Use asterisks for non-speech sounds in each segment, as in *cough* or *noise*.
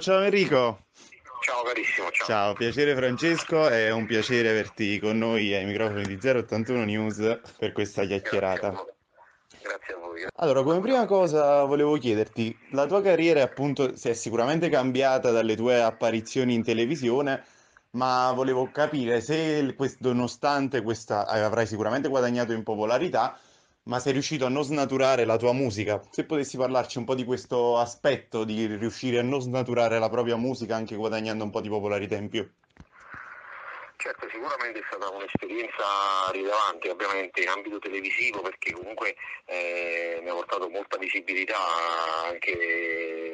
Ciao Enrico. Ciao carissimo, ciao. Ciao, piacere Francesco, è un piacere averti con noi ai microfoni di 081 News per questa chiacchierata. Grazie a voi. Allora, come prima cosa volevo chiederti, la tua carriera appunto si è sicuramente cambiata dalle tue apparizioni in televisione, ma volevo capire se nonostante questa eh, avrai sicuramente guadagnato in popolarità, ma sei riuscito a non snaturare la tua musica. Se potessi parlarci un po' di questo aspetto di riuscire a non snaturare la propria musica anche guadagnando un po' di popolarità in più. Certo, sicuramente è stata un'esperienza rilevante, ovviamente in ambito televisivo, perché comunque eh, mi ha portato molta visibilità anche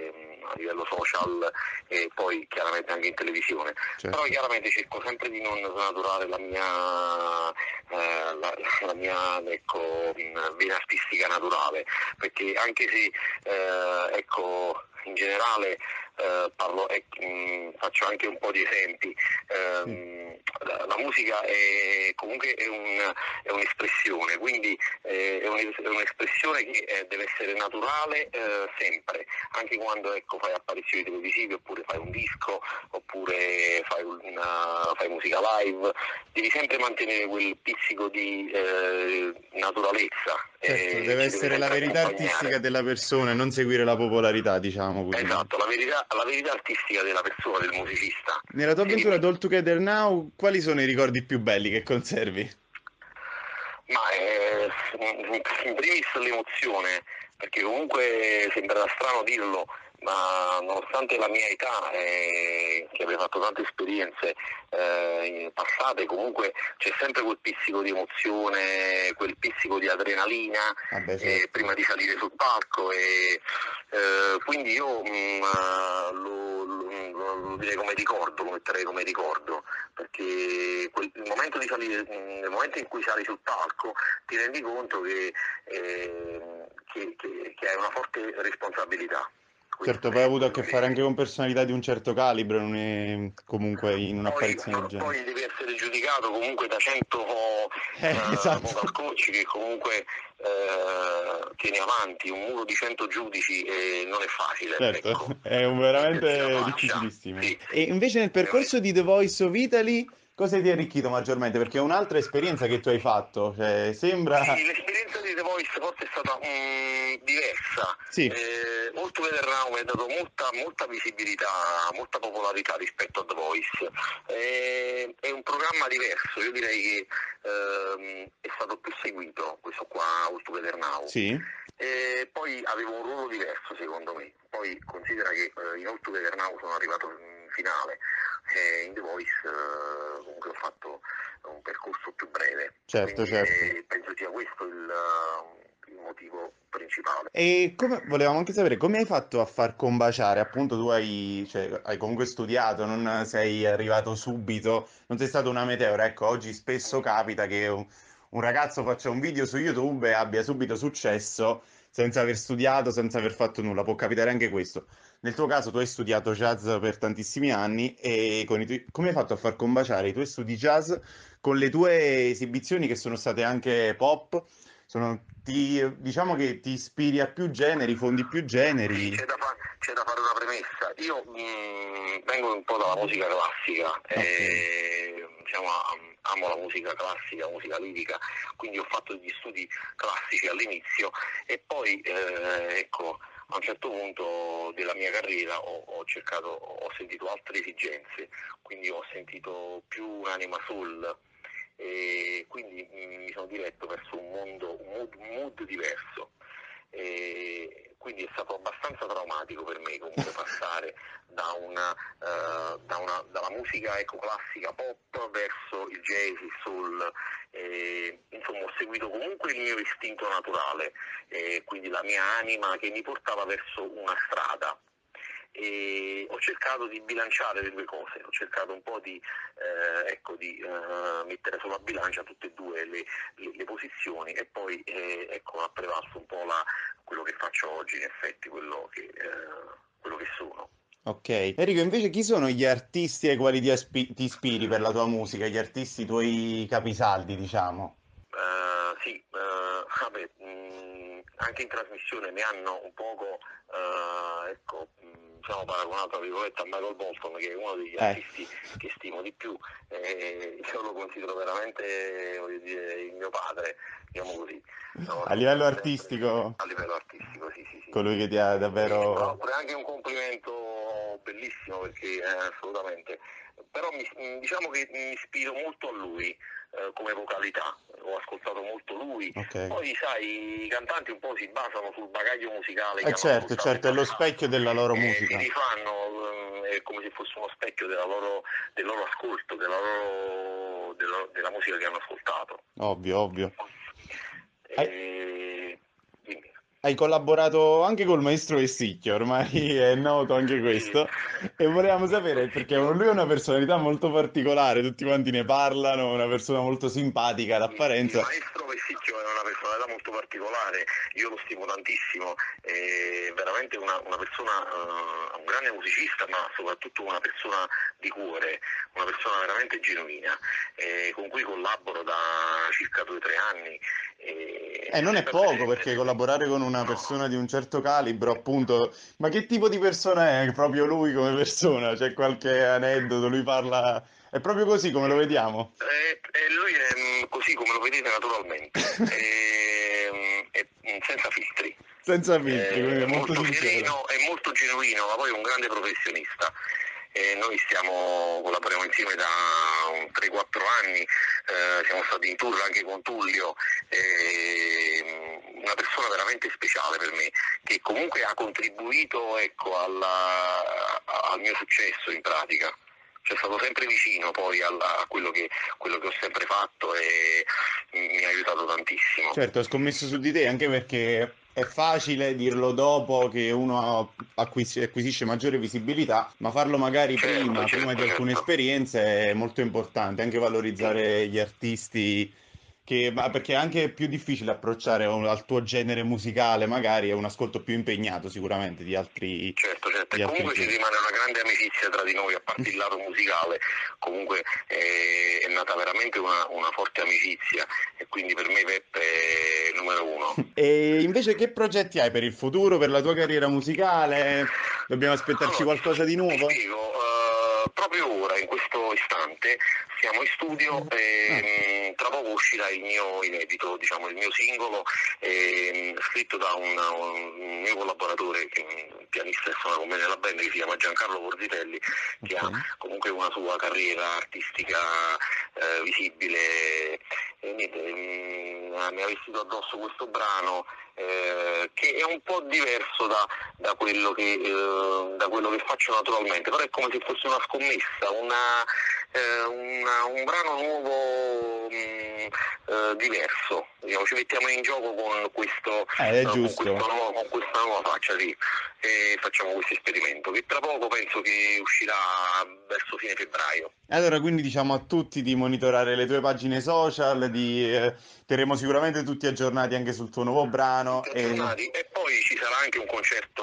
livello social e poi chiaramente anche in televisione. Certo. Però chiaramente cerco sempre di non snaturare la mia, eh, la, la mia ecco, mh, vena artistica naturale, perché anche se eh, ecco, in generale eh, parlo, mh, faccio anche un po' di esempi. Ehm, la, la musica è comunque è, un- è un'espressione, quindi eh, è, un- è un'espressione che eh, deve essere naturale eh, sempre, anche quando ecco, fai apparizioni televisive oppure fai un disco oppure fai, una- fai musica live, devi sempre mantenere quel pizzico di eh, naturalezza. Certo, eh, deve essere la verità artistica della persona e non seguire la popolarità, diciamo così. Esatto, la verità, la verità artistica della persona, del musicista. Nella tua avventura All Together Now, quali sono i ricordi più belli che conservi? Ma eh, in primis l'emozione, perché comunque sembrerà strano dirlo, ma nonostante la mia età, eh, che abbia fatto tante esperienze eh, passate, comunque c'è sempre quel pizzico di emozione, quel pizzico di adrenalina Vabbè, eh, certo. prima di salire sul palco e eh, quindi io mm, eh, lo, lo- lo- lo direi come ricordo, lo metterei come ricordo, perché quel- il, momento salire, mm, nel momento in cui sali sul palco ti rendi conto che, eh, che- che- che hai una forte responsabilità. Certo, Questo poi è hai avuto a che fare anche con personalità di un certo calibro, non è comunque in poi, un'apparizione del genere. poi devi essere giudicato comunque da 100 Eh, esatto. vocal coach che comunque eh, tieni avanti un muro di 100 giudici e non è facile. Certo, ecco. *laughs* è veramente difficilissimo. sì. E invece nel percorso di The Voice of Italy, cosa ti ha arricchito maggiormente? Perché è un'altra esperienza che tu hai fatto, cioè sembra... Sì, l'esperienza di The Voice forse è stata mm, diversa. Sì. Eh, All Together Now mi ha dato molta, molta visibilità, molta popolarità rispetto a The Voice. Eh, è un programma diverso, io direi che ehm, è stato più seguito questo qua, Together Now. Sì, E poi avevo un ruolo diverso secondo me. Poi considera che eh, in Together Now sono arrivato in finale e in The Voice eh, comunque ho fatto un percorso più breve. Certo, Quindi, certo. eh, penso sia questo il, eh, il motivo principale. E come, volevamo anche sapere come hai fatto a far combaciare, appunto tu hai, cioè, hai comunque studiato, non sei arrivato subito, non sei stato una meteora, ecco, oggi spesso capita che un, un ragazzo faccia un video su YouTube e abbia subito successo senza aver studiato, senza aver fatto nulla, può capitare anche questo. Nel tuo caso tu hai studiato jazz per tantissimi anni e tuoi- come hai fatto a far combaciare i tuoi studi jazz con le tue esibizioni che sono state anche pop? Sono, ti, diciamo che ti ispiri a più generi, fondi più generi. c'è da, fa- c'è da fare una premessa. Io mh, vengo un po' dalla musica classica, e, diciamo, am- amo la musica classica, la musica lirica, quindi ho fatto degli studi classici all'inizio e poi eh, ecco, a un certo punto della mia carriera ho, ho cercato, ho sentito altre esigenze, quindi ho sentito più un'anima soul e quindi mi sono diretto verso un mondo, un mood, mood diverso. E quindi è stato abbastanza traumatico per me comunque passare da una, eh, da una- dalla musica ecco, classica pop verso il jazz, il soul. E, insomma ho seguito comunque il mio istinto naturale, e quindi la mia anima che mi portava verso una strada e ho cercato di bilanciare le due cose, ho cercato un po' di, eh, ecco, di eh, mettere sulla bilancia tutte e due le, le- le posizioni e poi eh, ecco, ha prevalso un po' la- quello che faccio oggi, in effetti, quello che, eh, quello che sono. Ok. Enrico, invece chi sono gli artisti ai quali ti, aspi- ti ispiri per la tua musica, gli artisti tuoi capisaldi, diciamo? Eh, sì, eh, vabbè, mh, anche in trasmissione mi hanno un poco, eh, ecco, mh, diciamo paragonato tra virgolette a Michael Bolton che è uno degli Eh. artisti che stimo di più e io lo considero veramente voglio dire, il mio padre diciamo così No, A livello artistico, a livello artistico sì sì sì colui che ti ha davvero... pure anche un complimento perché eh, assolutamente però mi- diciamo che mi ispiro molto a lui eh, come vocalità ho ascoltato molto lui Ok. poi sai i cantanti un po' si basano sul bagaglio musicale Eh certo, certo, è lo specchio della loro Eh, musica. si rifanno eh, è come se fosse uno specchio loro- del loro ascolto della, loro, della, della musica che hanno ascoltato Ovvio, ovvio. Hai- e... dimmi. Hai collaborato anche col maestro Vessicchio, ormai è noto anche questo, e volevamo sapere, perché lui è una personalità molto particolare, tutti quanti ne parlano, una persona molto simpatica Il d'apparenza. maestro Vessicchio è una personalità molto particolare, io lo stimo tantissimo, è veramente una, una persona, eh, un grande musicista, ma soprattutto una persona di cuore, una persona veramente genuina, eh, con cui collaboro da circa due o tre anni. E Eh, non è poco, perché collaborare con una No. persona di un certo calibro, appunto, ma che tipo di persona è proprio lui come persona? C'è qualche aneddoto? Lui parla... È proprio così come lo vediamo? Eh, eh, lui è così come lo vedete naturalmente, *laughs* e, mm, è, mm, senza filtri. Senza Eh, filtri, è è molto molto sereno, è molto genuino, ma poi è un grande professionista. E noi stiamo, collaboriamo insieme da un 3-4 anni, eh, siamo stati in tour anche con Tullio, e, mm, una persona veramente speciale per me, che comunque ha contribuito ecco, alla- al mio successo in pratica. C'è stato sempre vicino poi alla- a quello che, quello che ho sempre fatto e mi ha aiutato tantissimo. Certo, ho scommesso su di te anche perché è facile dirlo dopo che uno acquis- acquisisce maggiore visibilità, ma farlo magari Certo, prima, certo, prima di alcune certo. esperienze è molto importante, anche valorizzare gli artisti, che, ma perché è anche più difficile approcciare un- al tuo genere musicale, magari è un ascolto più impegnato sicuramente di altri... Certo, certo, e altri comunque ci generi. rimane una grande amicizia tra di noi, a parte il lato musicale, comunque eh, è nata veramente una, una forte amicizia e quindi per me Peppe è numero uno. E invece che progetti hai per il futuro, per la tua carriera musicale? Dobbiamo aspettarci Allora, qualcosa di nuovo? Eh, proprio ora, in questo istante, siamo in studio e mh, tra poco uscirà il mio inedito, diciamo il mio singolo, ehm, scritto da un, un mio collaboratore, che un pianista che suona con me nella band, che si chiama Giancarlo Porzitelli, che ha Ok. comunque una sua carriera artistica eh, visibile. E niente, mi ha vestito addosso questo brano eh, che è un po' diverso da, da quello che, eh, da quello che faccio naturalmente, però è come se fosse una scommessa, una, eh, una- un brano nuovo mh, eh, diverso. Diciamo, ci mettiamo in gioco con, questo, Eh, è con giusto. questa nuova, con questa nuova faccia sì, e facciamo questo esperimento che tra poco penso che uscirà verso fine febbraio. Allora, quindi diciamo a tutti di monitorare le tue pagine social, di, eh, terremo sicuramente tutti aggiornati anche sul tuo nuovo brano. E... E poi ci sarà anche un concerto.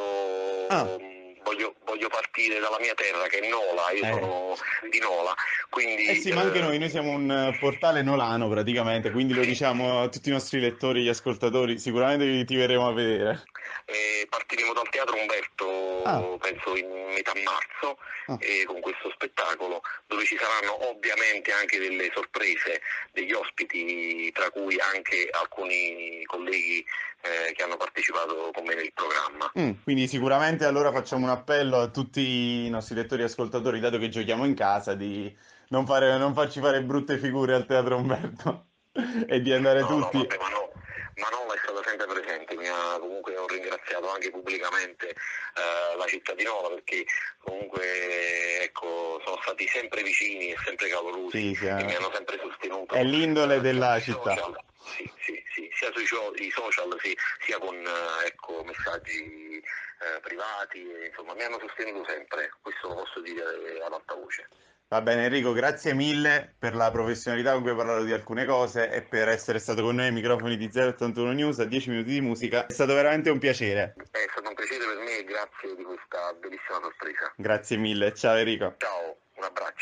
Ah. Voglio, voglio partire dalla mia terra che è Nola, io Eh. sono di Nola, quindi Eh sì, ma anche eh, noi, noi siamo un eh, portale nolano praticamente, quindi lo diciamo a tutti i nostri lettori, gli ascoltatori, sicuramente ti verremo a vedere. eh, partiremo dal Teatro Umberto, Ah. penso in metà marzo, Ah. eh, con questo spettacolo, dove ci saranno ovviamente anche delle sorprese, degli ospiti, tra cui anche alcuni colleghi eh, che hanno partecipato con me nel programma. Mm, quindi sicuramente allora facciamo un appello a tutti i nostri lettori e ascoltatori, dato che giochiamo in casa, di non fare- non farci fare brutte figure al Teatro Umberto *laughs* e di andare No, no, tutti... vabbè, ma no, Manola è stata sempre presente, mi ha comunque ho ringraziato anche pubblicamente eh, la città di Nola perché comunque ecco, sono stati sempre vicini e sempre calorosi Sì, sì, e eh. mi hanno sempre sostenuto. È l'indole della città. social. Sì, sì, sì, sia sui social sì, sia con eh, ecco, messaggi eh, privati, insomma mi hanno sostenuto sempre, questo lo posso dire ad alta voce. Va bene Enrico, grazie mille per la professionalità con cui hai parlato di alcune cose e per essere stato con noi ai microfoni di 081 News a 10 minuti di musica. È stato veramente un piacere. È stato un piacere per me e grazie di questa bellissima sorpresa. Grazie mille. Ciao Enrico. Ciao, un abbraccio.